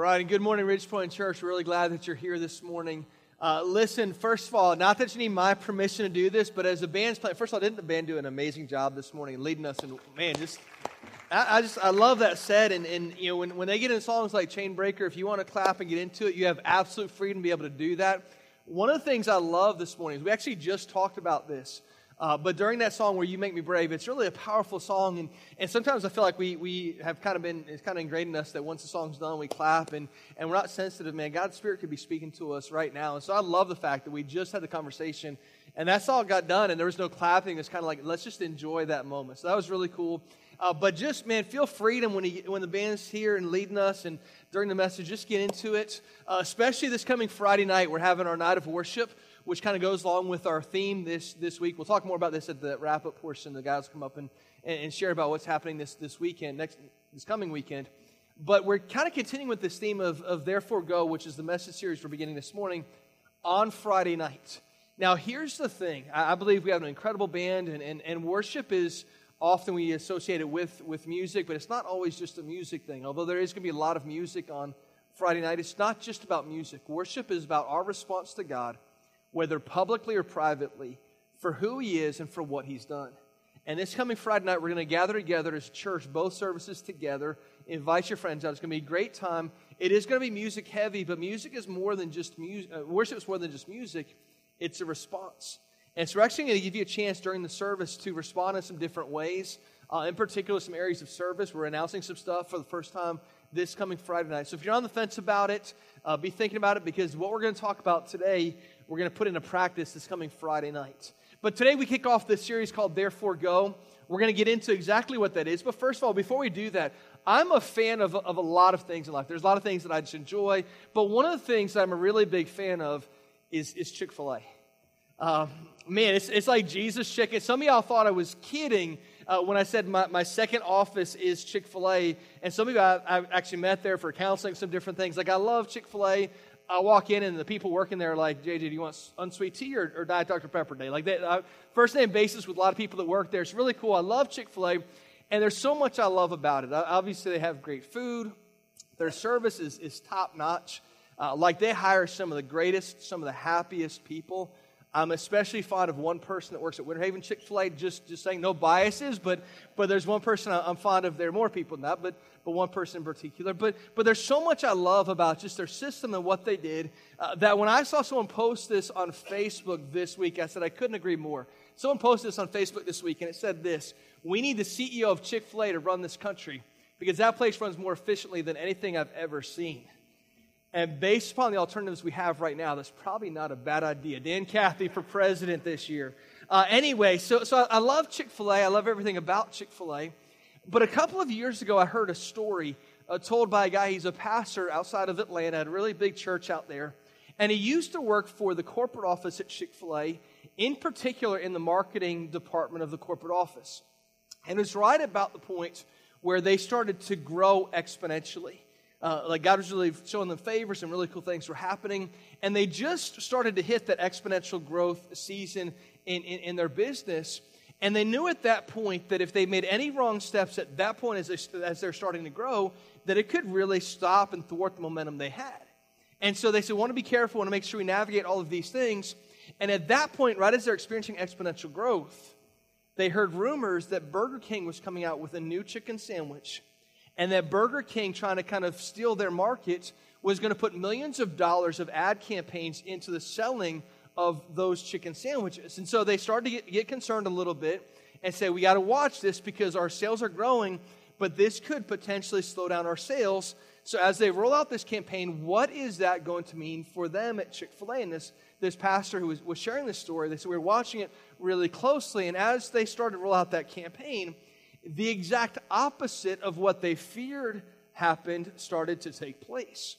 right, and good morning, Ridgepoint Church. Really glad that you're here this morning. Uh, listen, first of all, not that you need my permission to do this, but as the band's playing, first of all, didn't the band do an amazing job this morning leading us? And man, just I, I just I love that set. And, and you know, when, when they get in songs like Chain Breaker, if you want to clap and get into it, you have absolute freedom to be able to do that. One of the things I love this morning is we actually just talked about this. Uh, but during that song where you make me brave, it's really a powerful song. And, and sometimes I feel like we, we have kind of been, it's kind of ingrained in us that once the song's done, we clap and, and we're not sensitive, man. God's Spirit could be speaking to us right now. And so I love the fact that we just had the conversation and that's all got done and there was no clapping. It's kind of like, let's just enjoy that moment. So that was really cool. Uh, but just, man, feel freedom when, he, when the band's here and leading us and during the message, just get into it. Uh, especially this coming Friday night, we're having our night of worship which kind of goes along with our theme this, this week. We'll talk more about this at the wrap up portion. The guys come up and, and share about what's happening this, this weekend, next, this coming weekend. But we're kind of continuing with this theme of, of Therefore Go, which is the message series we're beginning this morning on Friday night. Now, here's the thing I, I believe we have an incredible band, and, and, and worship is often we associate it with, with music, but it's not always just a music thing. Although there is going to be a lot of music on Friday night, it's not just about music. Worship is about our response to God whether publicly or privately, for who he is and for what he's done. And this coming Friday night, we're going to gather together as church, both services together. Invite your friends out. It's going to be a great time. It is going to be music heavy, but music is more than just music. Uh, worship is more than just music. It's a response. And so we're actually going to give you a chance during the service to respond in some different ways. Uh, in particular, some areas of service. We're announcing some stuff for the first time this coming Friday night. So if you're on the fence about it, uh, be thinking about it because what we're going to talk about today we're going to put into practice this coming Friday night. But today we kick off this series called Therefore Go. We're going to get into exactly what that is. But first of all, before we do that, I'm a fan of, of a lot of things in life. There's a lot of things that I just enjoy. But one of the things that I'm a really big fan of is, is Chick fil A. Uh, man, it's, it's like Jesus chicken. Some of y'all thought I was kidding uh, when I said my, my second office is Chick fil A. And some of you I, I've actually met there for counseling, some different things. Like, I love Chick fil A. I walk in and the people working there are like, JJ, do you want unsweet tea or, or Diet Dr. Pepper Day? Like, uh, first name basis with a lot of people that work there. It's really cool. I love Chick fil A, and there's so much I love about it. Obviously, they have great food, their service is, is top notch. Uh, like, they hire some of the greatest, some of the happiest people. I'm especially fond of one person that works at Winter Haven Chick fil A, just, just saying no biases, but, but there's one person I'm fond of. There are more people than that, but, but one person in particular. But, but there's so much I love about just their system and what they did uh, that when I saw someone post this on Facebook this week, I said I couldn't agree more. Someone posted this on Facebook this week, and it said this We need the CEO of Chick fil A to run this country because that place runs more efficiently than anything I've ever seen. And based upon the alternatives we have right now, that's probably not a bad idea. Dan Cathy for president this year. Uh, anyway, so, so I love Chick fil A. I love everything about Chick fil A. But a couple of years ago, I heard a story uh, told by a guy. He's a pastor outside of Atlanta at a really big church out there. And he used to work for the corporate office at Chick fil A, in particular in the marketing department of the corporate office. And it was right about the point where they started to grow exponentially. Uh, like God was really showing them favor, some really cool things were happening. And they just started to hit that exponential growth season in, in, in, their business. And they knew at that point that if they made any wrong steps at that point as, they, as they're starting to grow, that it could really stop and thwart the momentum they had. And so they said, want to be careful, want to make sure we navigate all of these things. And at that point, right as they're experiencing exponential growth, they heard rumors that Burger King was coming out with a new chicken sandwich and that Burger King, trying to kind of steal their market, was going to put millions of dollars of ad campaigns into the selling of those chicken sandwiches. And so they started to get, get concerned a little bit and say, we got to watch this because our sales are growing, but this could potentially slow down our sales. So as they roll out this campaign, what is that going to mean for them at Chick fil A? And this, this pastor who was, was sharing this story, they said, we were watching it really closely. And as they started to roll out that campaign, the exact opposite of what they feared happened started to take place.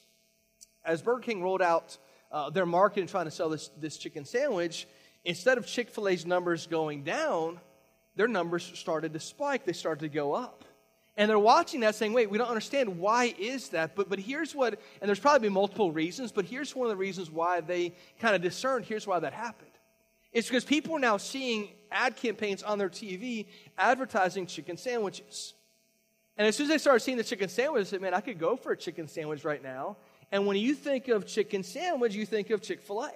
As Burger King rolled out uh, their marketing trying to sell this, this chicken sandwich, instead of Chick fil A's numbers going down, their numbers started to spike. They started to go up. And they're watching that saying, wait, we don't understand why is that? But, but here's what, and there's probably multiple reasons, but here's one of the reasons why they kind of discerned here's why that happened. It's because people are now seeing ad campaigns on their TV advertising chicken sandwiches. And as soon as they started seeing the chicken sandwich, they said, man, I could go for a chicken sandwich right now. And when you think of chicken sandwich, you think of Chick fil A.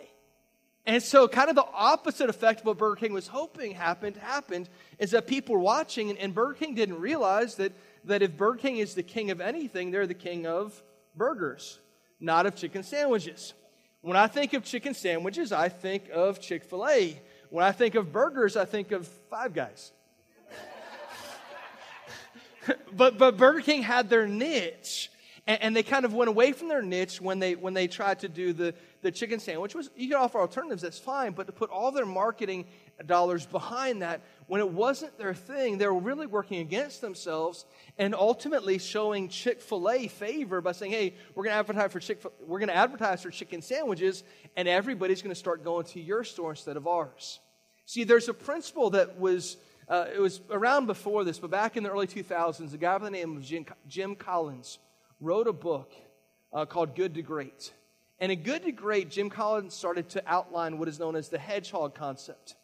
And so, kind of the opposite effect of what Burger King was hoping happened, happened, is that people were watching, and, and Burger King didn't realize that, that if Burger King is the king of anything, they're the king of burgers, not of chicken sandwiches. When I think of chicken sandwiches, I think of Chick fil A. When I think of burgers, I think of Five Guys. but, but Burger King had their niche. And, and, they kind of went away from their niche when they, when they tried to do the, the chicken sandwich. Was, you can offer alternatives, that's fine. But to put all their marketing dollars behind that, when it wasn't their thing, they were really working against themselves and ultimately showing Chick fil A favor by saying, hey, we're going to advertise for Chick we're to advertise for chicken sandwiches, and everybody's going to start going to your store instead of ours. See, there's a principle that was uh, it was around before this, but back in the early 2000s, a guy by the name of Jim, Jim Collins wrote a book uh, called Good to Great. And in Good to Great, Jim Collins started to outline what is known as the hedgehog concept.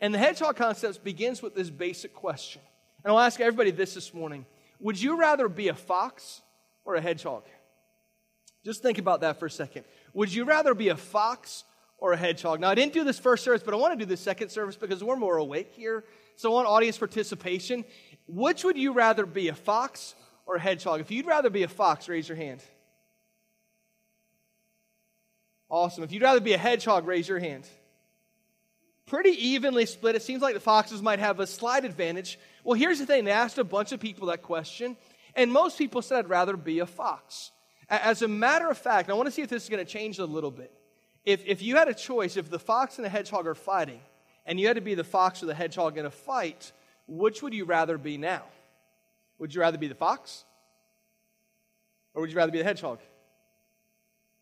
And the hedgehog concept begins with this basic question. And I'll ask everybody this this morning Would you rather be a fox or a hedgehog? Just think about that for a second. Would you rather be a fox or a hedgehog? Now, I didn't do this first service, but I want to do this second service because we're more awake here. So I want audience participation. Which would you rather be, a fox or a hedgehog? If you'd rather be a fox, raise your hand. Awesome. If you'd rather be a hedgehog, raise your hand. Pretty evenly split. It seems like the foxes might have a slight advantage. Well, here's the thing they asked a bunch of people that question, and most people said, I'd rather be a fox. As a matter of fact, I want to see if this is going to change a little bit. If, if you had a choice, if the fox and the hedgehog are fighting, and you had to be the fox or the hedgehog in a fight, which would you rather be now? Would you rather be the fox? Or would you rather be the hedgehog?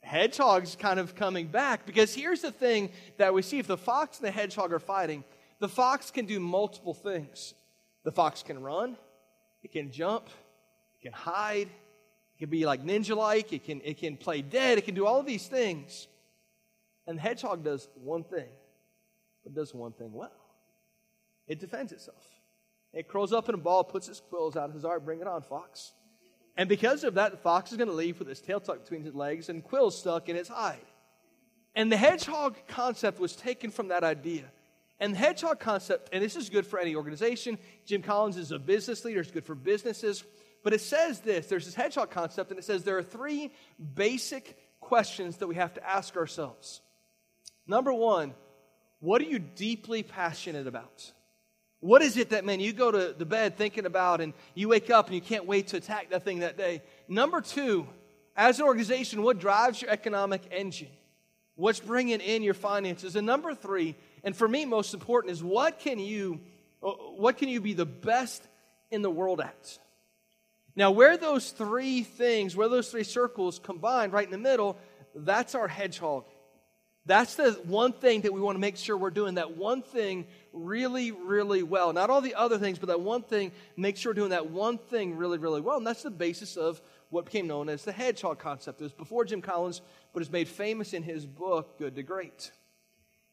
Hedgehog's kind of coming back because here's the thing that we see if the fox and the hedgehog are fighting, the fox can do multiple things. The fox can run, it can jump, it can hide, it can be like ninja like, it can, it can play dead, it can do all of these things. And the hedgehog does one thing but does one thing well it defends itself. It curls up in a ball, puts its quills out, says, All right, bring it on, fox. And because of that, the fox is going to leave with its tail tucked between its legs and quills stuck in its hide. And the hedgehog concept was taken from that idea. And the hedgehog concept, and this is good for any organization. Jim Collins is a business leader, it's good for businesses. But it says this there's this hedgehog concept, and it says there are three basic questions that we have to ask ourselves. Number one, what are you deeply passionate about? What is it that, man, you go to the bed thinking about and you wake up and you can't wait to attack that thing that day? Number two, as an organization, what drives your economic engine? What's bringing in your finances? And number three, and for me most important, is what can you, uh, what can you be the best in the world at? Now, where those three things, where those three circles combined right in the middle, that's our hedgehog. That's the one thing that we want to make sure we're doing that one thing really, really well. Not all the other things, but that one thing, make sure we're doing that one thing really, really well. And that's the basis of what became known as the hedgehog concept. It was before Jim Collins, but is made famous in his book, Good to Great.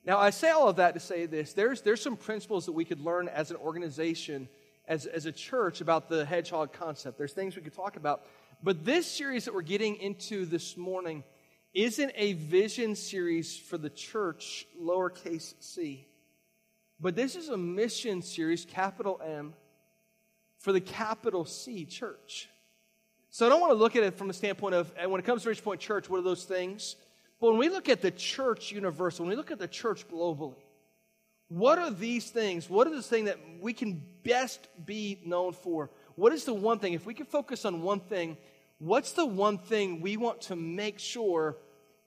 Now, I say all of that to say this there's, there's some principles that we could learn as an organization, as, as a church, about the hedgehog concept. There's things we could talk about. But this series that we're getting into this morning, isn't a vision series for the church, lowercase c, but this is a mission series, capital M, for the capital C church. So I don't want to look at it from the standpoint of, and when it comes to Ridge Point Church, what are those things? But when we look at the church universal, when we look at the church globally, what are these things? What are the things that we can best be known for? What is the one thing? If we can focus on one thing, what's the one thing we want to make sure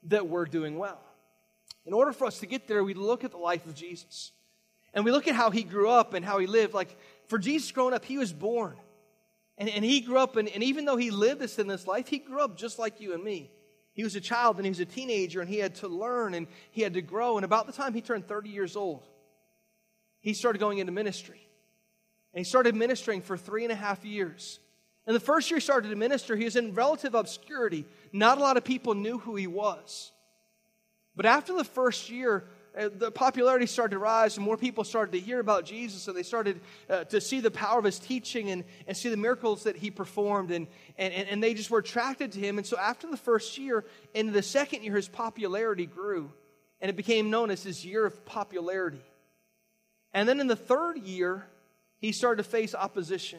that we're doing well? In order for us to get there, we look at the life of Jesus. And we look at how he grew up and how he lived. Like, for Jesus growing up, he was born. And, and he grew up, and, and even though he lived this in this life, he grew up just like you and me. He was a child and he was a teenager, and he had to learn and he had to grow. And about the time he turned 30 years old, he started going into ministry. And he started ministering for three and a half years. And the first year he started to minister, he was in relative obscurity. Not a lot of people knew who he was. But after the first year, uh, the popularity started to rise, and more people started to hear about Jesus, and they started uh, to see the power of his teaching and, and see the miracles that he performed, and, and, and they just were attracted to him. And so, after the first year, into the second year, his popularity grew, and it became known as his year of popularity. And then in the third year, he started to face opposition.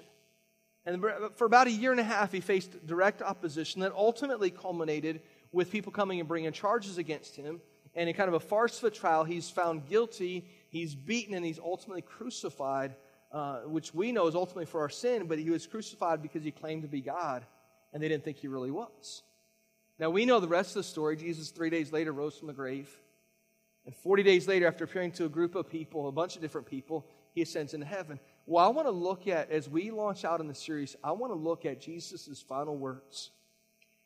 And for about a year and a half, he faced direct opposition that ultimately culminated with people coming and bringing charges against him. And in kind of a farce of a trial, he's found guilty, he's beaten, and he's ultimately crucified, uh, which we know is ultimately for our sin, but he was crucified because he claimed to be God, and they didn't think he really was. Now, we know the rest of the story. Jesus, three days later, rose from the grave. And 40 days later, after appearing to a group of people, a bunch of different people, he ascends into heaven. Well, I want to look at, as we launch out in the series, I want to look at Jesus' final words.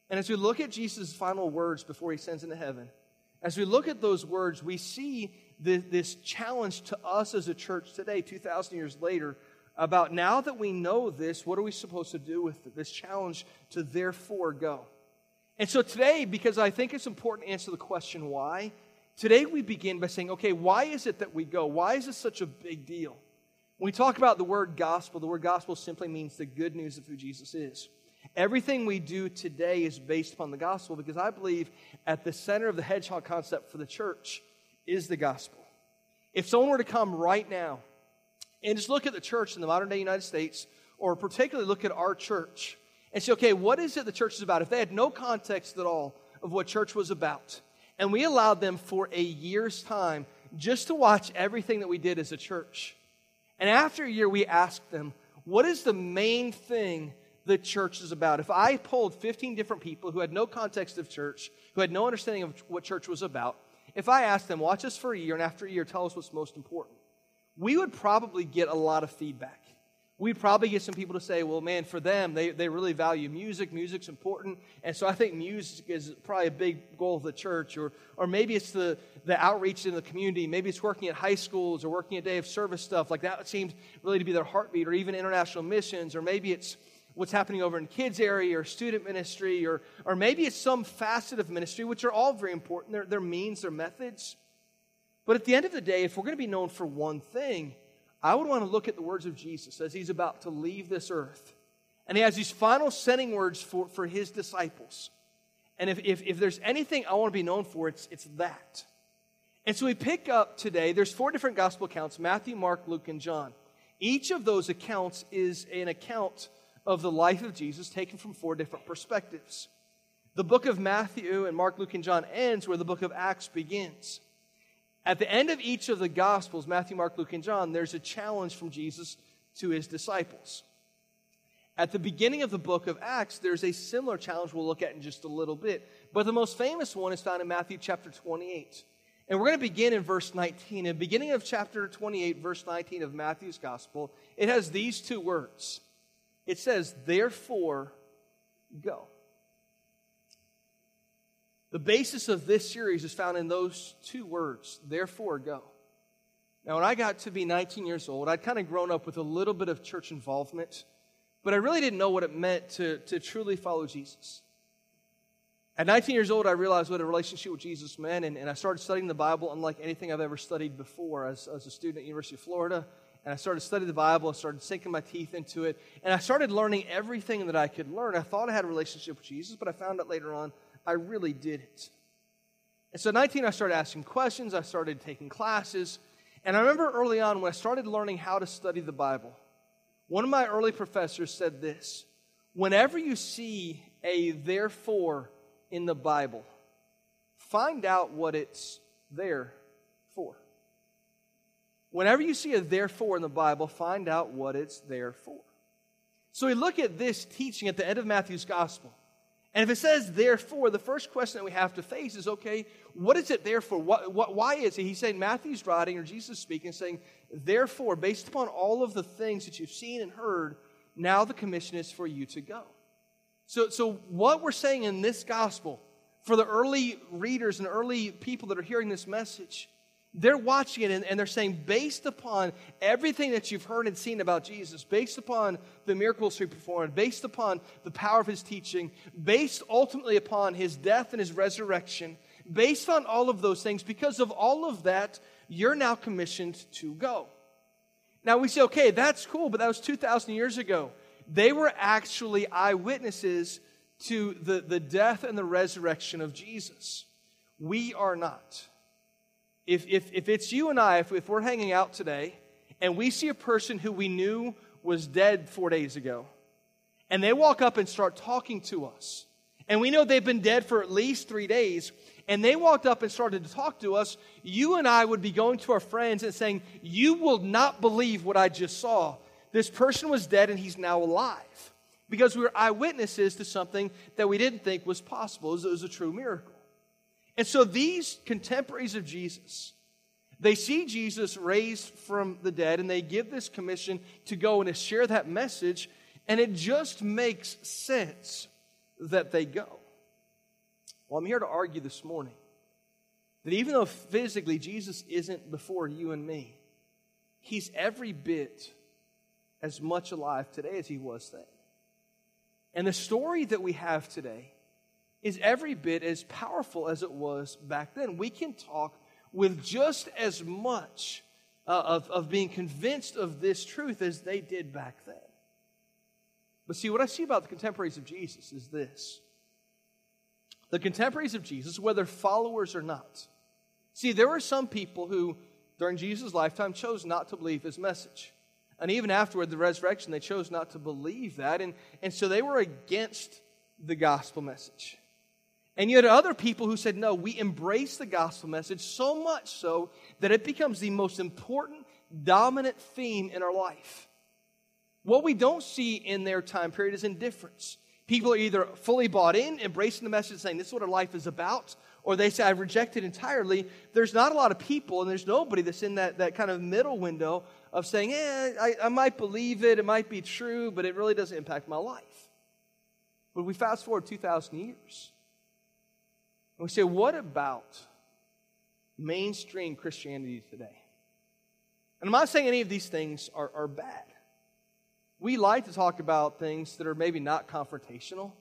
And as we look at Jesus' final words before he sends into heaven, as we look at those words, we see the, this challenge to us as a church today, 2,000 years later, about now that we know this, what are we supposed to do with it? This challenge to therefore go. And so today, because I think it's important to answer the question why, today we begin by saying, okay, why is it that we go? Why is this such a big deal? When we talk about the word gospel, the word gospel simply means the good news of who Jesus is. Everything we do today is based upon the gospel because I believe at the center of the hedgehog concept for the church is the gospel. If someone were to come right now and just look at the church in the modern day United States, or particularly look at our church, and say, okay, what is it the church is about? If they had no context at all of what church was about, and we allowed them for a year's time just to watch everything that we did as a church, and after a year, we asked them, what is the main thing the church is about. If I polled 15 different people who had no context of church, who had no understanding of what church was about, if I asked them, watch us for a year, and after a year, tell us what's most important, we would probably get a lot of feedback. We'd probably get some people to say, well, man, for them, they, they really value music. Music's important. And so I think music is probably a big goal of the church. Or, or maybe it's the, the outreach in the community. Maybe it's working at high schools or working at day of service stuff. Like that seems really to be their heartbeat. Or even international missions. Or maybe it's what's happening over in kids area or student ministry or, or maybe it's some facet of ministry which are all very important their, their means their methods but at the end of the day if we're going to be known for one thing i would want to look at the words of jesus as he's about to leave this earth and he has these final sending words for, for his disciples and if, if, if there's anything i want to be known for it's, it's that and so we pick up today there's four different gospel accounts matthew mark luke and john each of those accounts is an account of the life of Jesus taken from four different perspectives. The book of Matthew and Mark, Luke, and John ends where the book of Acts begins. At the end of each of the Gospels, Matthew, Mark, Luke, and John, there's a challenge from Jesus to his disciples. At the beginning of the book of Acts, there's a similar challenge we'll look at in just a little bit. But the most famous one is found in Matthew chapter 28. And we're going to begin in verse 19. In the beginning of chapter 28, verse 19 of Matthew's Gospel, it has these two words it says, therefore, go. The basis of this series is found in those two words, therefore, go. Now, when I got to be 19 years old, I'd kind of grown up with a little bit of church involvement, but I really didn't know what it meant to, to truly follow Jesus. At 19 years old, I realized what a relationship with Jesus meant, and, and I started studying the Bible unlike anything I've ever studied before as, as a student at University of Florida and I started studying the Bible. I started sinking my teeth into it. And I started learning everything that I could learn. I thought I had a relationship with Jesus, but I found out later on I really didn't. And so at 19, I started asking questions. I started taking classes. And I remember early on when I started learning how to study the Bible, one of my early professors said this Whenever you see a therefore in the Bible, find out what it's there for. Whenever you see a therefore in the Bible, find out what it's there for. So we look at this teaching at the end of Matthew's gospel. And if it says therefore, the first question that we have to face is okay, what is it therefore? What, what, why is it? He's saying, Matthew's writing, or Jesus speaking, saying, therefore, based upon all of the things that you've seen and heard, now the commission is for you to go. So, so what we're saying in this gospel, for the early readers and early people that are hearing this message, they're watching it and, and, they're saying, based upon everything that you've heard and seen about Jesus, based upon the miracles he performed, based upon the power of his teaching, based ultimately upon his death and his resurrection, based on all of those things, because of all of that, you're now commissioned to go. Now we say, okay, that's cool, but that was 2,000 years ago. They were actually eyewitnesses to the, the death and the resurrection of Jesus. We are not. If, if, if it's you and I, if, if we're hanging out today and we see a person who we knew was dead four days ago, and they walk up and start talking to us, and we know they've been dead for at least three days, and they walked up and started to talk to us, you and I would be going to our friends and saying, You will not believe what I just saw. This person was dead and he's now alive. Because we were eyewitnesses to something that we didn't think was possible. It was a true miracle. And so these contemporaries of Jesus, they see Jesus raised from the dead and they give this commission to go and to share that message, and it just makes sense that they go. Well, I'm here to argue this morning that even though physically Jesus isn't before you and me, he's every bit as much alive today as he was then. And the story that we have today is every bit as powerful as it was back then. We can talk with just as much uh, of, of being convinced of this truth as they did back then. But see, what I see about the contemporaries of Jesus is this the contemporaries of Jesus, whether followers or not. See, there were some people who, during Jesus' lifetime, chose not to believe his message. And even afterward, the resurrection, they chose not to believe that. And, and so they were against the gospel message. And you had other people who said, no, we embrace the gospel message so much so that it becomes the most important, dominant theme in our life. What we don't see in their time period is indifference. People are either fully bought in, embracing the message, saying this is what our life is about, or they say, I've rejected entirely. There's not a lot of people, and there's nobody that's in that, that kind of middle window of saying, eh, I, I might believe it, it might be true, but it really doesn't impact my life. But we fast forward 2,000 years, and we say, what about mainstream Christianity today? And I'm not saying any of these things are, are bad we like to talk about things that are maybe not confrontational.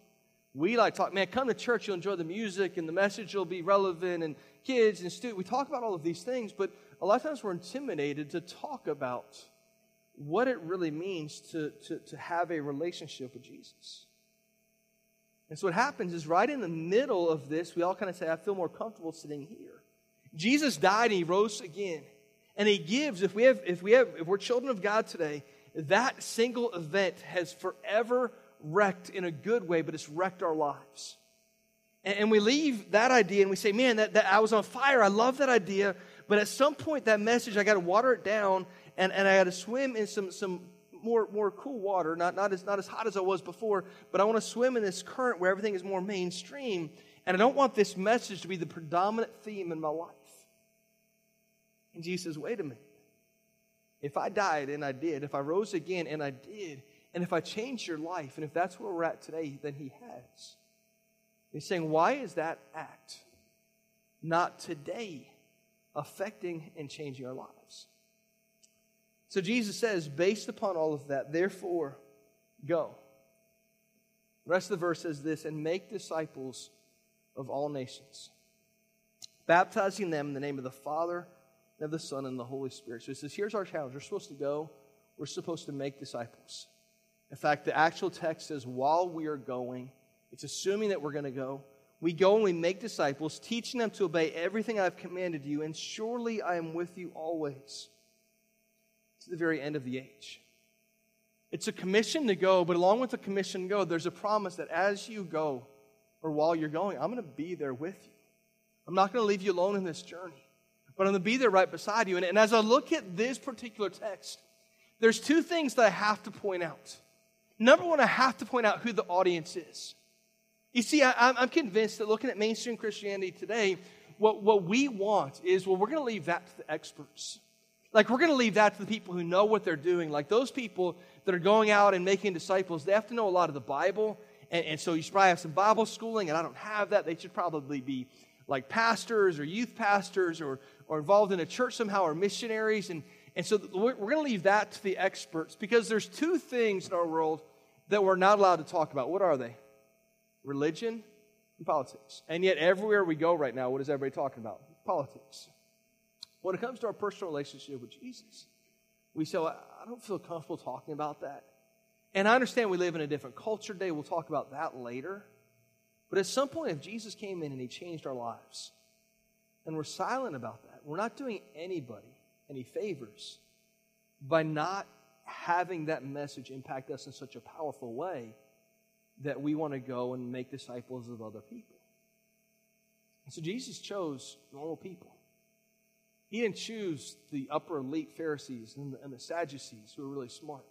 We like to talk, man, come to church, you'll enjoy the music and the message will be relevant and kids and students. We talk about all of these things, but a lot of times we're intimidated to talk about what it really means to, to, to have a relationship with Jesus. And so what happens is right in the middle of this, we all kind of say, I feel more comfortable sitting here. Jesus died and he rose again. And he gives, if we have, if we have, if we're children of God today, that single event has forever wrecked in a good way, but it's wrecked our lives. And, and we leave that idea and we say, man, that, that I was on fire. I love that idea. But at some point, that message, I got to water it down and, and I got to swim in some, some more, more cool water, not, not, as, not as hot as I was before, but I want to swim in this current where everything is more mainstream. And I don't want this message to be the predominant theme in my life. And Jesus says, wait a minute. If I died and I did, if I rose again and I did, and if I changed your life, and if that's where we're at today, then He has. He's saying, why is that act not today affecting and changing our lives? So Jesus says, based upon all of that, therefore, go. The rest of the verse says this and make disciples of all nations, baptizing them in the name of the Father and of the Son and the Holy Spirit. So he says, here's our challenge. We're supposed to go, we're supposed to make disciples. In fact, the actual text says, while we are going, it's assuming that we're going to go. We go and we make disciples, teaching them to obey everything I've commanded you, and surely I am with you always to the very end of the age. It's a commission to go, but along with the commission to go, there's a promise that as you go, or while you're going, I'm going to be there with you. I'm not going to leave you alone in this journey but I'm going to be there right beside you. And, and as I look at this particular text, there's two things that I have to point out. Number one, I have to point out who the audience is. You see, I, I'm convinced that looking at mainstream Christianity today, what, what we want is, well, we're going to leave that to the experts. Like, we're going to leave that to the people who know what they're doing. Like, those people that are going out and making disciples, they have to know a lot of the Bible. And, and so you should probably have some Bible schooling, and I don't have that. They should probably be like pastors or youth pastors or, or involved in a church somehow or missionaries. And, and so we're, we're going to leave that to the experts because there's two things in our world that we're not allowed to talk about. What are they? Religion and politics. And yet, everywhere we go right now, what is everybody talking about? Politics. When it comes to our personal relationship with Jesus, we say, well, I don't feel comfortable talking about that. And I understand we live in a different culture today. We'll talk about that later. But at some point, if Jesus came in and he changed our lives, and we're silent about that, we're not doing anybody any favors by not having that message impact us in such a powerful way that we want to go and make disciples of other people. And so Jesus chose normal people. He didn't choose the upper elite Pharisees and the, and the Sadducees who were really smart.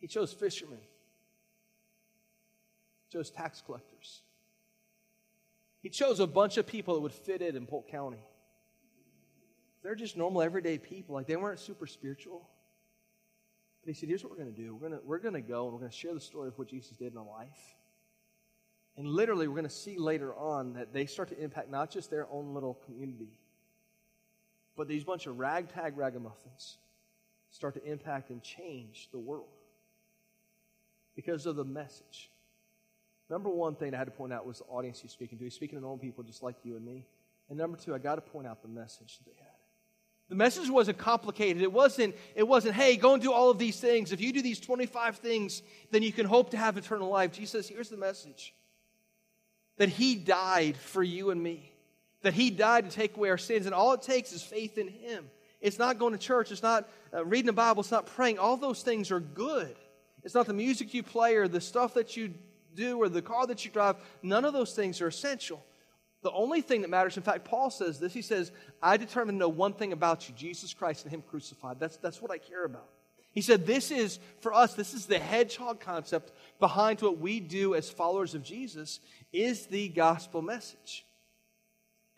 He chose fishermen. He chose tax collectors. He chose a bunch of people that would fit in in Polk County. They're just normal, everyday people. Like they weren't super spiritual. But he said, here's what we're going to do. We're going we're to go and we're going to share the story of what Jesus did in our life. And literally, we're going to see later on that they start to impact not just their own little community, but these bunch of ragtag ragamuffins start to impact and change the world because of the message. Number one thing I had to point out was the audience he's speaking to. He's speaking to normal people just like you and me. And number two, I got to point out the message that they had. The message wasn't complicated. It wasn't, it wasn't, hey, go and do all of these things. If you do these 25 things, then you can hope to have eternal life. Jesus says, here's the message that He died for you and me, that He died to take away our sins, and all it takes is faith in Him. It's not going to church, it's not uh, reading the Bible, it's not praying. All those things are good. It's not the music you play or the stuff that you do or the car that you drive. None of those things are essential. The only thing that matters, in fact, Paul says this. He says, I determined to know one thing about you, Jesus Christ and Him crucified. That's, that's what I care about. He said, This is, for us, this is the hedgehog concept behind what we do as followers of Jesus, is the gospel message.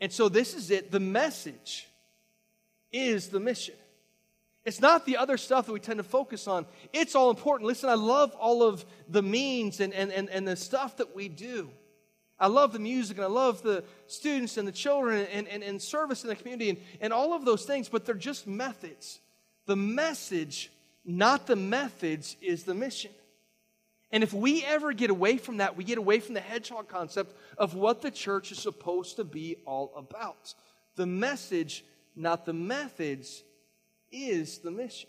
And so this is it. The message is the mission. It's not the other stuff that we tend to focus on. It's all important. Listen, I love all of the means and, and, and, and the stuff that we do. I love the music and I love the students and the children and, and, and service in the community and, and all of those things, but they're just methods. The message, not the methods, is the mission. And if we ever get away from that, we get away from the hedgehog concept of what the church is supposed to be all about. The message, not the methods, is the mission.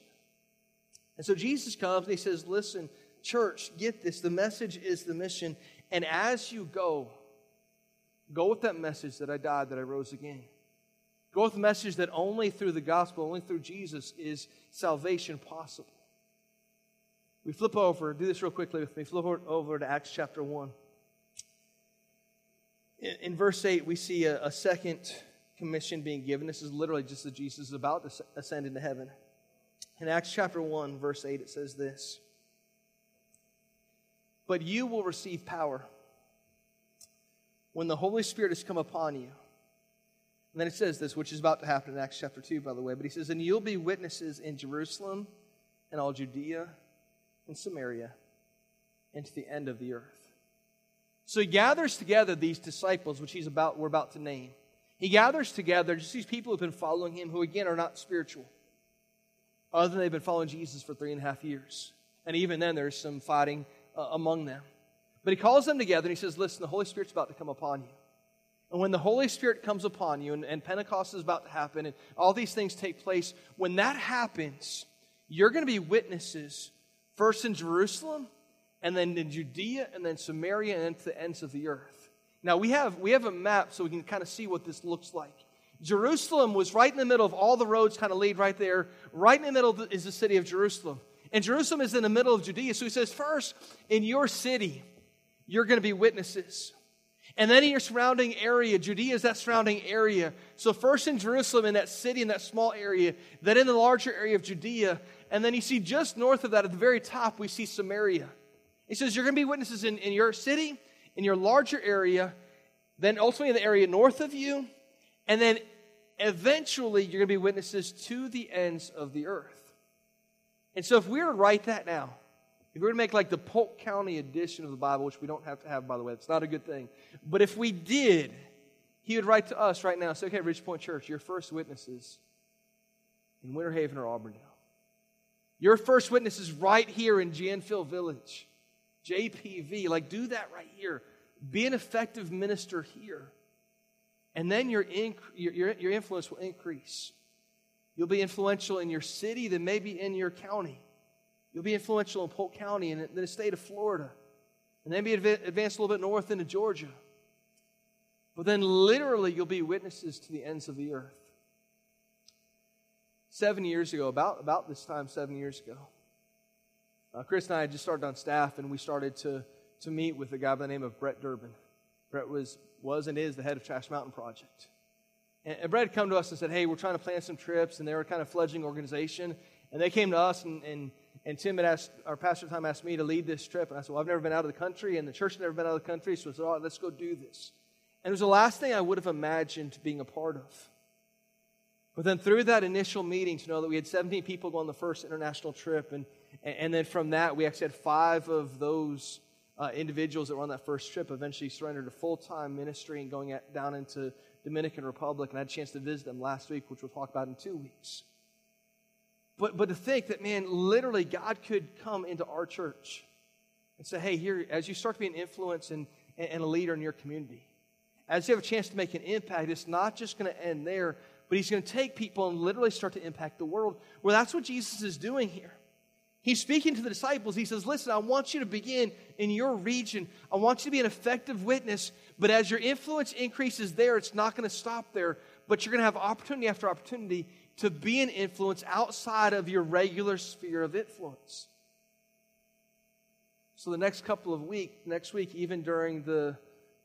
And so Jesus comes and he says, Listen, church, get this. The message is the mission. And as you go, Go with that message that I died, that I rose again. Go with the message that only through the gospel, only through Jesus is salvation possible. We flip over, do this real quickly with me. Flip over to Acts chapter 1. In, in verse 8, we see a, a, second commission being given. This is literally just as Jesus is about to ascend into heaven. In Acts chapter 1, verse 8, it says this But you will receive power when the Holy Spirit has come upon you. And then it says this, which is about to happen in Acts chapter 2, by the way. But he says, And you'll be witnesses in Jerusalem and all Judea and Samaria and to the end of the earth. So he gathers together these disciples, which he's about, we're about to name. He gathers together just these people who've been following him, who again are not spiritual, other than they've been following Jesus for three and a half years. And even then, there's some fighting uh, among them. But he calls them together and he says, Listen, the Holy Spirit's about to come upon you. And when the Holy Spirit comes upon you, and, and Pentecost is about to happen, and all these things take place, when that happens, you're going to be witnesses first in Jerusalem, and then in Judea, and then Samaria, and to the ends of the earth. Now, we have, we have a map so we can kind of see what this looks like. Jerusalem was right in the middle of all the roads, kind of lead right there. Right in the middle is the city of Jerusalem. And Jerusalem is in the middle of Judea. So he says, first, in your city, you're going to be witnesses. And then in your surrounding area, Judea is that surrounding area. So, first in Jerusalem, in that city, in that small area, then in the larger area of Judea. And then you see just north of that, at the very top, we see Samaria. He says, You're going to be witnesses in, in your city, in your larger area, then ultimately in the area north of you, and then eventually you're going to be witnesses to the ends of the earth. And so, if we were to write that now, if we were to make like the Polk County edition of the Bible, which we don't have to have, by the way, it's not a good thing. But if we did, he would write to us right now say, okay, Ridge Point Church, your first witnesses in Winter Haven or Auburndale. Your first witness is right here in Jan Phyl Village. JPV, like do that right here. be an effective minister here. And then your, inc- your, your influence will increase. You'll be influential in your city, then maybe in your county. You'll be influential in Polk County and in the state of Florida. And then be advanced a little bit north into Georgia. But then literally you'll be witnesses to the ends of the earth. Seven years ago, about, about this time, seven years ago, uh, Chris and I had just started on staff and we started to, to meet with a guy by the name of Brett Durbin. Brett was, was and is the head of Trash Mountain Project. And, and Brett had come to us and said, Hey, we're trying to plan some trips, and they were kind of fledgling organization. And they came to us, and, and, and Tim had asked, our pastor time asked me to lead this trip. And I said, Well, I've never been out of the country, and the church has never been out of the country, so I said, All right, let's go do this. And it was the last thing I would have imagined being a part of. But then through that initial meeting, to know that we had 17 people go on the first international trip, and, and then from that, we actually had five of those uh, individuals that were on that first trip eventually surrendered to full time ministry and going at, down into Dominican Republic. And I had a chance to visit them last week, which we'll talk about in two weeks. But, but to think that, man, literally God could come into our church and say, hey, here, as you start to be an influence and, and a leader in your community, as you have a chance to make an impact, it's not just going to end there, but He's going to take people and literally start to impact the world. Well, that's what Jesus is doing here. He's speaking to the disciples. He says, Listen, I want you to begin in your region. I want you to be an effective witness, but as your influence increases there, it's not going to stop there, but you're going to have opportunity after opportunity to be an influence outside of your regular sphere of influence. So the next couple of weeks, next week, even during the,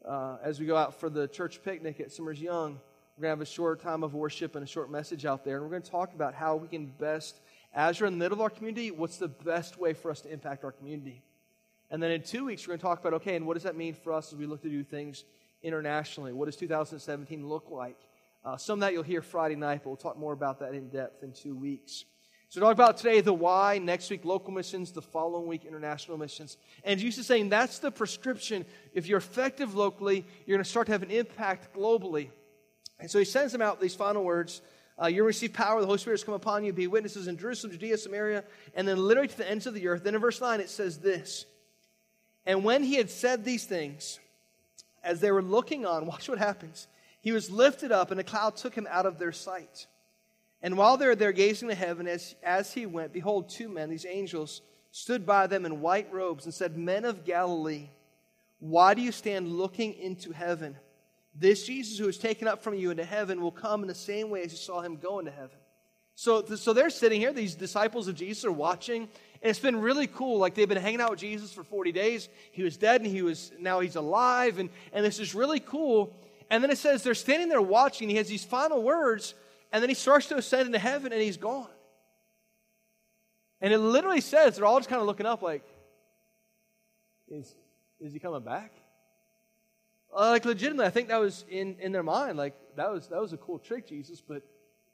uh, as we go out for the church picnic at Summers Young, we're going to have a short time of worship and a short message out there. And we're going to talk about how we can best as you're in the middle of our community, what's the best way for us to impact our community? And then in two weeks, we're going to talk about okay, and what does that mean for us as we look to do things internationally? What does 2017 look like? Uh, some of that you'll hear Friday night, but we'll talk more about that in depth in two weeks. So, talk about today the why, next week local missions, the following week international missions. And Jesus is saying that's the prescription. If you're effective locally, you're going to start to have an impact globally. And so he sends them out these final words uh, you'll receive power. The Holy Spirit has come upon you. Be witnesses in Jerusalem, Judea, Samaria, and then literally to the ends of the earth. Then in verse 9 it says this And when he had said these things, as they were looking on, watch what happens. He was lifted up, and a cloud took him out of their sight. And while they were there gazing to heaven, as, as he went, behold, two men, these angels, stood by them in white robes and said, Men of Galilee, why do you stand looking into heaven? This Jesus who was taken up from you into heaven will come in the same way as you saw him go into heaven. So, so they're sitting here, these disciples of Jesus are watching, and it's been really cool. Like they've been hanging out with Jesus for 40 days. He was dead and he was now he's alive, and, and this is really cool. And then it says they're standing there watching, he has these final words, and then he starts to ascend into heaven and he's gone. And it literally says they're all just kind of looking up like, is, is he coming back? Uh, like legitimately, I think that was in, in their mind. Like that was that was a cool trick, Jesus. But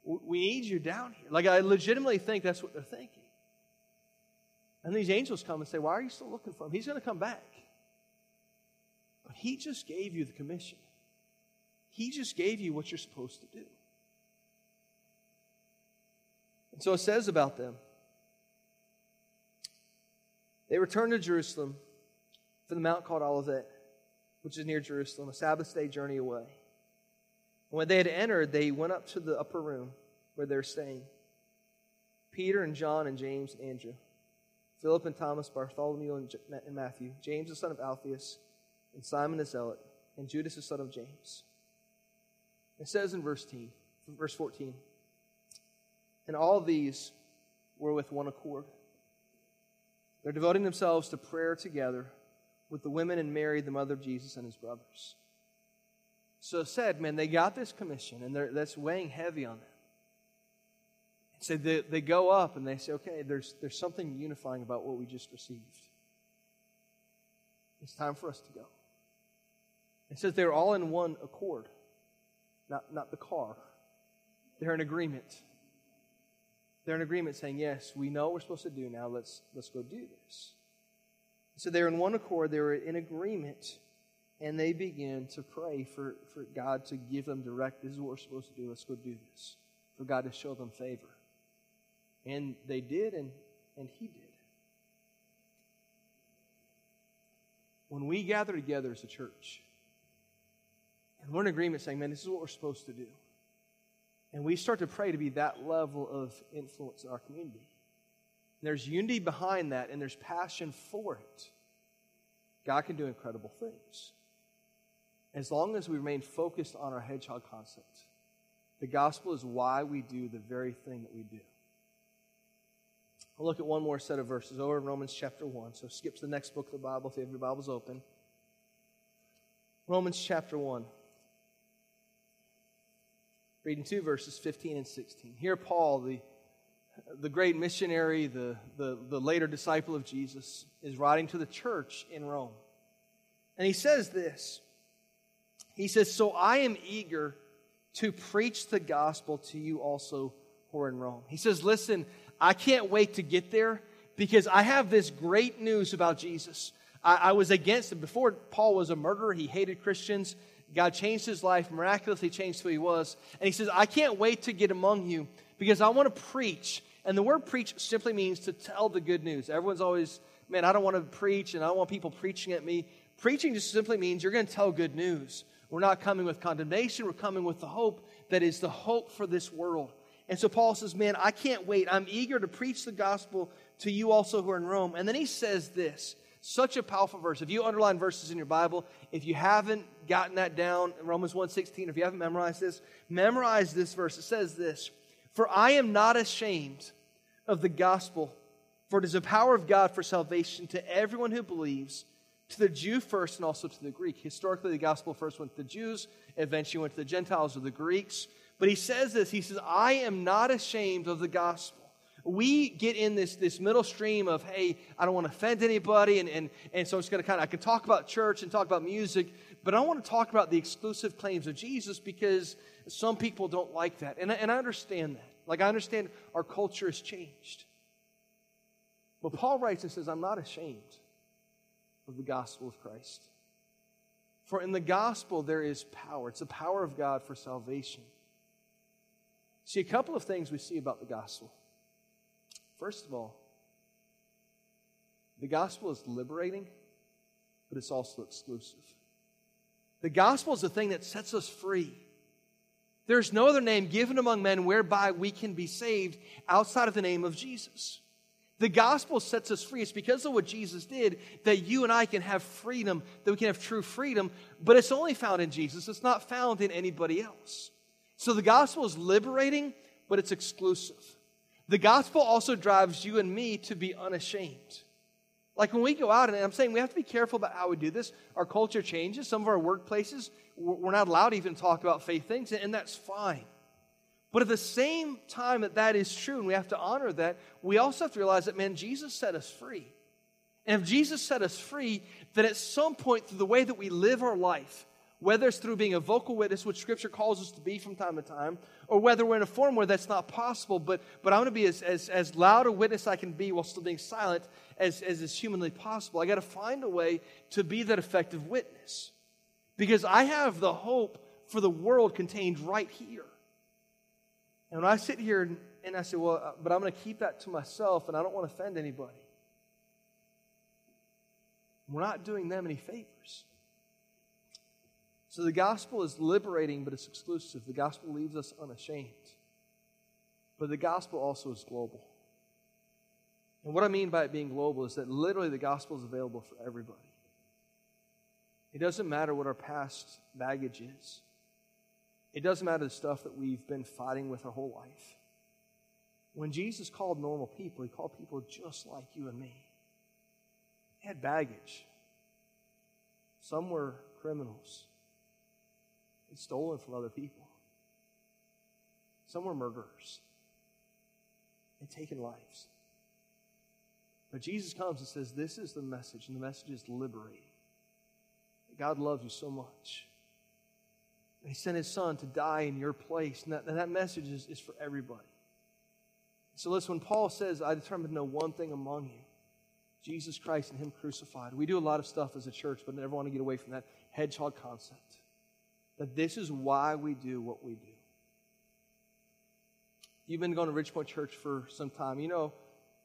we need you down here. Like I legitimately think that's what they're thinking. And these angels come and say, "Why are you still looking for him? He's going to come back." But he just gave you the commission. He just gave you what you're supposed to do. And so it says about them. They returned to Jerusalem from the mount called Olivet which is near Jerusalem, a Sabbath day journey away. when they had entered, they went up to the upper room where they're staying. Peter and John and James and Andrew, Philip and Thomas, Bartholomew and Matthew, James the son of Alphaeus, and Simon the Zealot, and Judas the son of James. It says in verse, 10, verse 14, and all these were with one accord. They're devoting themselves to prayer together with the women and Mary, the mother of Jesus, and his brothers. So said, man, they got this commission, and that's weighing heavy on them. So they, they go up and they say, okay, there's, there's something unifying about what we just received. It's time for us to go. It says they're all in one accord, not, not the car. They're in agreement. They're in agreement saying, yes, we know what we're supposed to do now. Let's, let's go do this. So they're in one accord, they were in agreement, and they began to pray for, for God to give them direct, this is what we're supposed to do, let's go do this, for God to show them favor. And they did, and, and He did. when we gather together as a church, and we're in agreement saying, man, this is what we're supposed to do. And we start to pray to be that level of influence in our community. And there's unity behind that, and there's passion for it. God can do incredible things. As long as we remain focused on our hedgehog concept, the gospel is why we do the very thing that we do. I'll look at one more set of verses over in Romans chapter 1. So skip to the next book of the Bible if you have your Bibles open. Romans chapter 1. Reading two verses 15 and 16. Here, Paul, the, the great missionary, the, the, the later disciple of Jesus, is writing to the church in Rome. And he says this He says, So I am eager to preach the gospel to you also who are in Rome. He says, Listen, I can't wait to get there because I have this great news about Jesus. I, I was against him. Before Paul was a murderer, he hated Christians. God changed his life, miraculously changed who he was. And he says, I can't wait to get among you because I want to preach. And the word preach simply means to tell the good news. Everyone's always, man, I don't want to preach and I don't want people preaching at me. Preaching just simply means you're going to tell good news. We're not coming with condemnation, we're coming with the hope that is the hope for this world. And so Paul says, Man, I can't wait. I'm eager to preach the gospel to you also who are in Rome. And then he says this such a powerful verse. If you underline verses in your Bible, if you haven't gotten that down, Romans 1.16, if you haven't memorized this, memorize this verse. It says this, For I am not ashamed of the gospel, for it is the power of God for salvation to everyone who believes, to the Jew first and also to the Greek. Historically, the gospel first went to the Jews, eventually went to the Gentiles or the Greeks. But he says this, he says, I am not ashamed of the gospel we get in this, this middle stream of, hey, I don't want to offend anybody. And, and, and so I'm just going to kind of, I can talk about church and talk about music, but I want to talk about the exclusive claims of Jesus because some people don't like that. And, and I understand that. Like, I understand our culture has changed. But Paul writes and says, I'm not ashamed of the gospel of Christ. For in the gospel there is power. It's the power of God for salvation. See, a couple of things we see about the gospel. First of all, the gospel is liberating, but it's also exclusive. The gospel is the thing that sets us free. There's no other name given among men whereby we can be saved outside of the name of Jesus. The gospel sets us free. It's because of what Jesus did that you and I can have freedom, that we can have true freedom, but it's only found in Jesus. It's not found in anybody else. So the gospel is liberating, but it's exclusive. The gospel also drives you and me to be unashamed. Like when we go out, and I'm saying we have to be careful about how we do this. Our culture changes. Some of our workplaces, we're not allowed to even talk about faith things, and that's fine. But at the same time that that is true, and we have to honor that, we also have to realize that, man, Jesus set us free. And if Jesus set us free, then at some point through the way that we live our life, whether it's through being a vocal witness, which Scripture calls us to be from time to time, or whether we're in a form where that's not possible, but, but I'm going to be as, as, as loud a witness I can be while still being silent as, as is humanly possible. I got to find a way to be that effective witness. Because I have the hope for the world contained right here. And when I sit here and, and I say, well, uh, but I'm going to keep that to myself and I don't want to offend anybody, we're not doing them any favors. So the gospel is liberating, but it's exclusive. The gospel leaves us unashamed. But the gospel also is global. And what I mean by it being global is that literally the gospel is available for everybody. It doesn't matter what our past baggage is. It doesn't matter the stuff that we've been fighting with our whole life. When Jesus called normal people, he called people just like you and me. They had baggage. Some were criminals and stolen from other people. Some were murderers and taken lives. But Jesus comes and says, This is the message, and the message is liberating. God loves you so much. And He sent His Son to die in your place. And that, and that message is, is for everybody. So listen, when Paul says, I determined to know one thing among you Jesus Christ and Him crucified. We do a lot of stuff as a church, but never want to get away from that hedgehog concept that this is why we do what we do. You've been going to Ridgepoint Church for some time. You know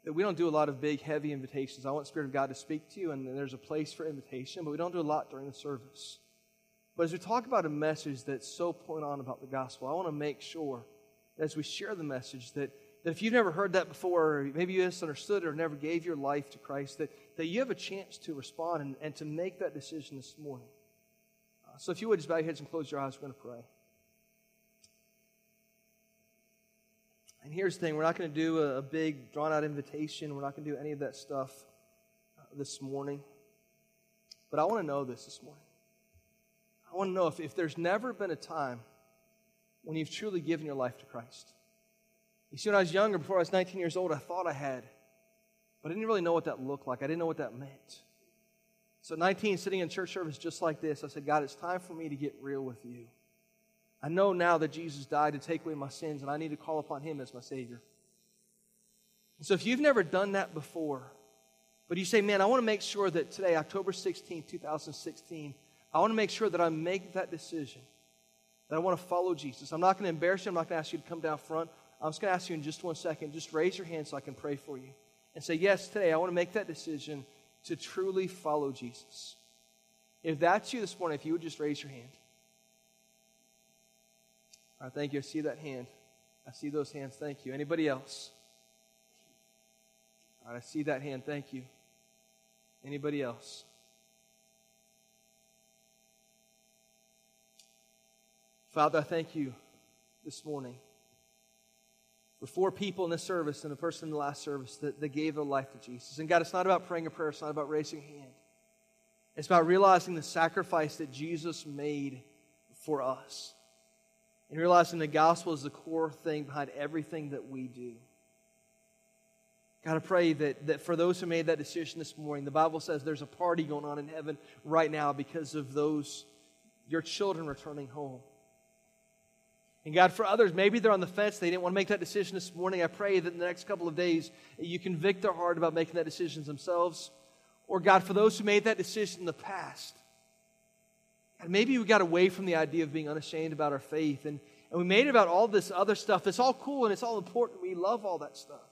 that we don't do a lot of big, heavy invitations. I want Spirit of God to speak to you, and there's a place for invitation, but we don't do a lot during the service. But as we talk about a message that's so point on about the gospel, I want to make sure that as we share the message that, that if you've never heard that before, or maybe you misunderstood or never gave your life to Christ, that, that you have a chance to respond and, and to make that decision this morning. So if you would just bow your heads and close your eyes, we're going to pray. And here's the thing we're not going to do a, a big, drawn out invitation. We're not going to do any of that stuff uh, this morning. But I want to know this this morning. I want to know if, if there's never been a time when you've truly given your life to Christ. You see, when I was younger, before I was 19 years old, I thought I had, but I didn't really know what that looked like. I didn't know what that meant. So, 19, sitting in church service just like this, I said, God, it's time for me to get real with you. I know now that Jesus died to take away my sins, and I need to call upon Him as my Savior. And so, if you've never done that before, but you say, man, I want to make sure that today, October 16, 2016, I want to make sure that I make that decision, that I want to follow Jesus. I'm not going to embarrass you. I'm not going to ask you to come down front. I'm just going to ask you in just one second, just raise your hand so I can pray for you. And say, yes, today I want to make that decision to truly follow Jesus. If that's you this morning, if you would just raise your hand. All right, thank you. I see that hand. I see those hands. Thank you. Anybody else? All right, I see that hand. Thank you. Anybody else? Father, I thank you this morning for four people in this service and a person in the last service that, that gave their life to Jesus. And God, it's not about praying a prayer, it's not about raising a hand. It's about realizing the sacrifice that Jesus made for us. And realizing the gospel is the core thing behind everything that we do. God, I pray that, that for those who made that decision this morning, the Bible says there's a party going on in heaven right now because of those, your children returning home. And God, for others, maybe they're on the fence. They didn't want to make that decision this morning. I pray that in the next couple of days, you convict their heart about making that decision themselves. Or, God, for those who made that decision in the past, and maybe we got away from the idea of being unashamed about our faith and, and we made it about all this other stuff. It's all cool and it's all important. We love all that stuff.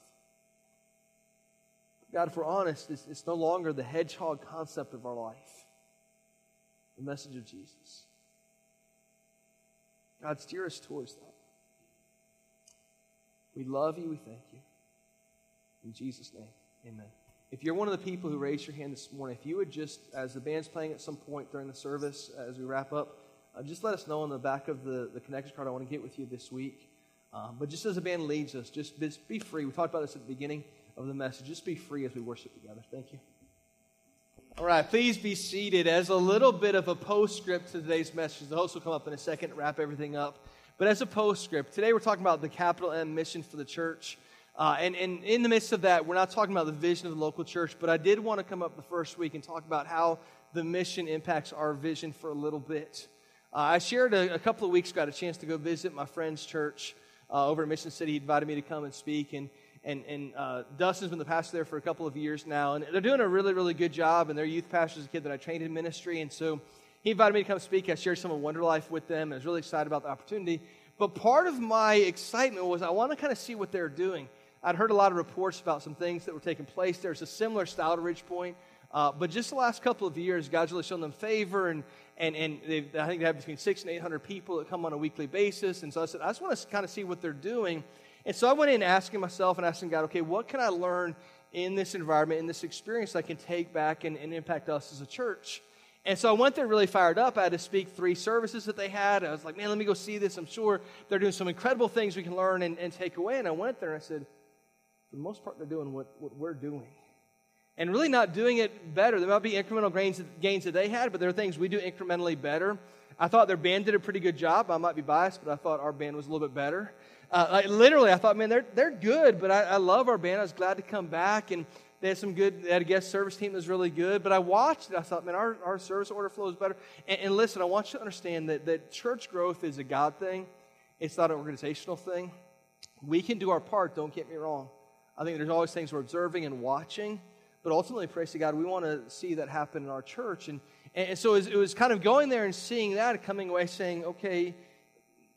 God, if we're honest, it's, it's no longer the hedgehog concept of our life, the message of Jesus. God, steer us towards that. We love you. We thank you. In Jesus' name, amen. If you're one of the people who raised your hand this morning, if you would just, as the band's playing at some point during the service, as we wrap up, uh, just let us know on the back of the, the connection card I want to get with you this week. Um, but just as the band leads us, just, just be free. We talked about this at the beginning of the message. Just be free as we worship together. Thank you. All right, please be seated. As a little bit of a postscript to today's message, the host will come up in a second wrap everything up. But as a postscript, today we're talking about the capital M mission for the church. Uh, and, and in the midst of that, we're not talking about the vision of the local church, but I did want to come up the first week and talk about how the mission impacts our vision for a little bit. Uh, I shared a, a, couple of weeks had a chance to go visit my friend's church uh, over at Mission City. He invited me to come and speak. And and, and uh, Dustin's been the pastor there for a couple of years now, and they're doing a really, really good job. And their youth pastor is a kid that I trained in ministry, and so he invited me to come speak. I shared some of Wonder Life with them, and I was really excited about the opportunity. But part of my excitement was I want to kind of see what they're doing. I'd heard a lot of reports about some things that were taking place. There's a similar style to Ridge Point, uh, but just the last couple of years, God's really shown them favor, and and and I think they have between six and eight hundred people that come on a weekly basis. And so I said, I just want to kind of see what they're doing. And so I went in asking myself and asking God, okay, what can I learn in this environment, in this experience I can take back and, and impact us as a church? And so I went there really fired up. I had to speak three services that they had. I was like, man, let me go see this. I'm sure they're doing some incredible things we can learn and, and take away. And I went there and I said, for the most part, they're doing what, what we're doing. And really not doing it better. There might be incremental gains, gains that they had, but there are things we do incrementally better. I thought their band did a pretty good job. I might be biased, but I thought our band was a little bit better. Uh, like literally, I thought, man, they're, they're good, but I, I love our band. I was glad to come back, and they had some good, they had a guest service team that was really good. But I watched it, I thought, man, our, our service order flow is better. And, and listen, I want you to understand that, that church growth is a God thing, it's not an organizational thing. We can do our part, don't get me wrong. I think there's always things we're observing and watching, but ultimately, praise to God, we want to see that happen in our church. And, and so it was, it was kind of going there and seeing that coming away saying, okay,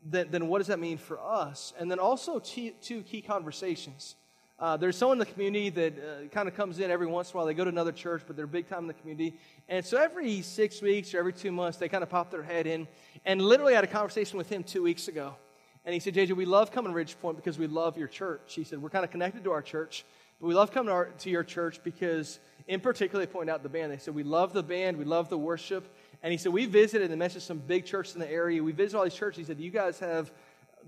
then, then what does that mean for us? And then also two, two key conversations Uh, there's someone in the community that uh, kind of comes in every once in a while. They go to another church, but they're big time in the community. And so every six weeks or every two months, they kind of pop their head in. And literally, I had a conversation with him two weeks ago. And he said, JJ, we love coming to Ridge Point because we love your church. He said, we're kind of connected to our church, but we love coming to, our, to your church because, in particular, they point out the band. They said, we love the band, we love the worship. And he said, we visited and mentioned some big churches in the area. We visited all these churches. He said, you guys have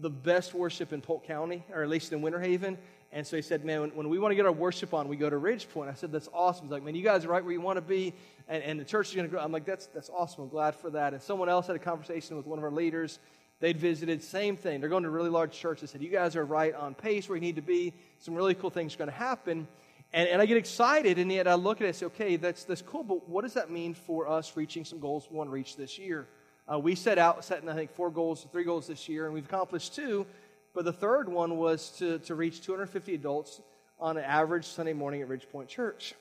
the best worship in Polk County, or at least in Winter Haven. And so he said, Man, when, when, we want to get our worship on, we go to Ridge Point. I said, That's awesome. He's like, Man, you guys are right where you want to be, and, and the church is going to grow. I'm like, that's, that's awesome. I'm glad for that. And someone else had a conversation with one of our leaders. They'd visited, same thing. They're going to a really large church. They said, You guys are right on pace where you need to be. Some really cool things are going to happen. And, and I get excited, and yet I look at it and say, Okay, that's, that's cool, but what does that mean for us reaching some goals we want to reach this year? Uh, we set out, setting, I think, four goals, three goals this year, and we've accomplished two. But the third one was to, to reach 250 adults on an average Sunday morning at Ridgepoint Church.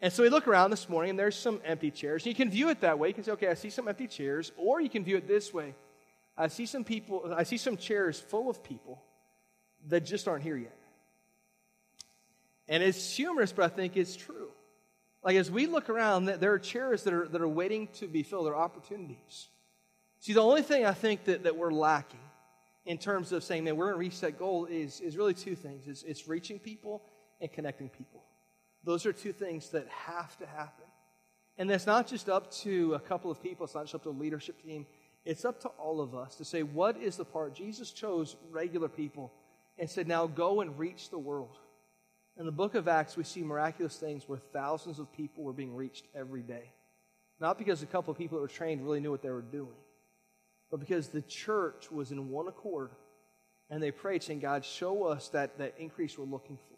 And so we look around this morning and there's some empty chairs. And you can view it that way. You can say, okay, I see some empty chairs. Or you can view it this way. I see some people, I see some chairs full of people that just aren't here yet. And it's humorous, but I think it's true. Like as we look around, there are chairs that are, that are waiting to be filled. There are opportunities. See, the only thing I think that, that we're lacking in terms of saying, man, we're going to reach that goal is, is really two things it's, it's reaching people and connecting people. Those are two things that have to happen. And that's not just up to a couple of people, it's not just up to a leadership team. It's up to all of us to say, what is the part? Jesus chose regular people and said, now go and reach the world. In the book of Acts, we see miraculous things where thousands of people were being reached every day. Not because a couple of people that were trained really knew what they were doing, but because the church was in one accord and they prayed, saying, God, show us that, that increase we're looking for.